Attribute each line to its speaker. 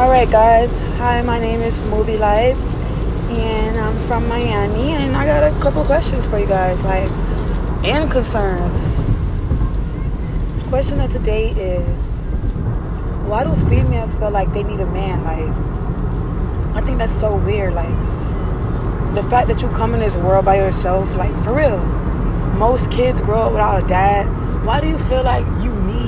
Speaker 1: Alright, guys. Hi, my name is Movie Life, and I'm from Miami, and I got a couple questions for you guys, like, and concerns. The Question of today is why do females feel like they need a man? Like, I think that's so weird. Like, the fact that you come in this world by yourself, like, for real, most kids grow up without a dad. Why do you feel like you need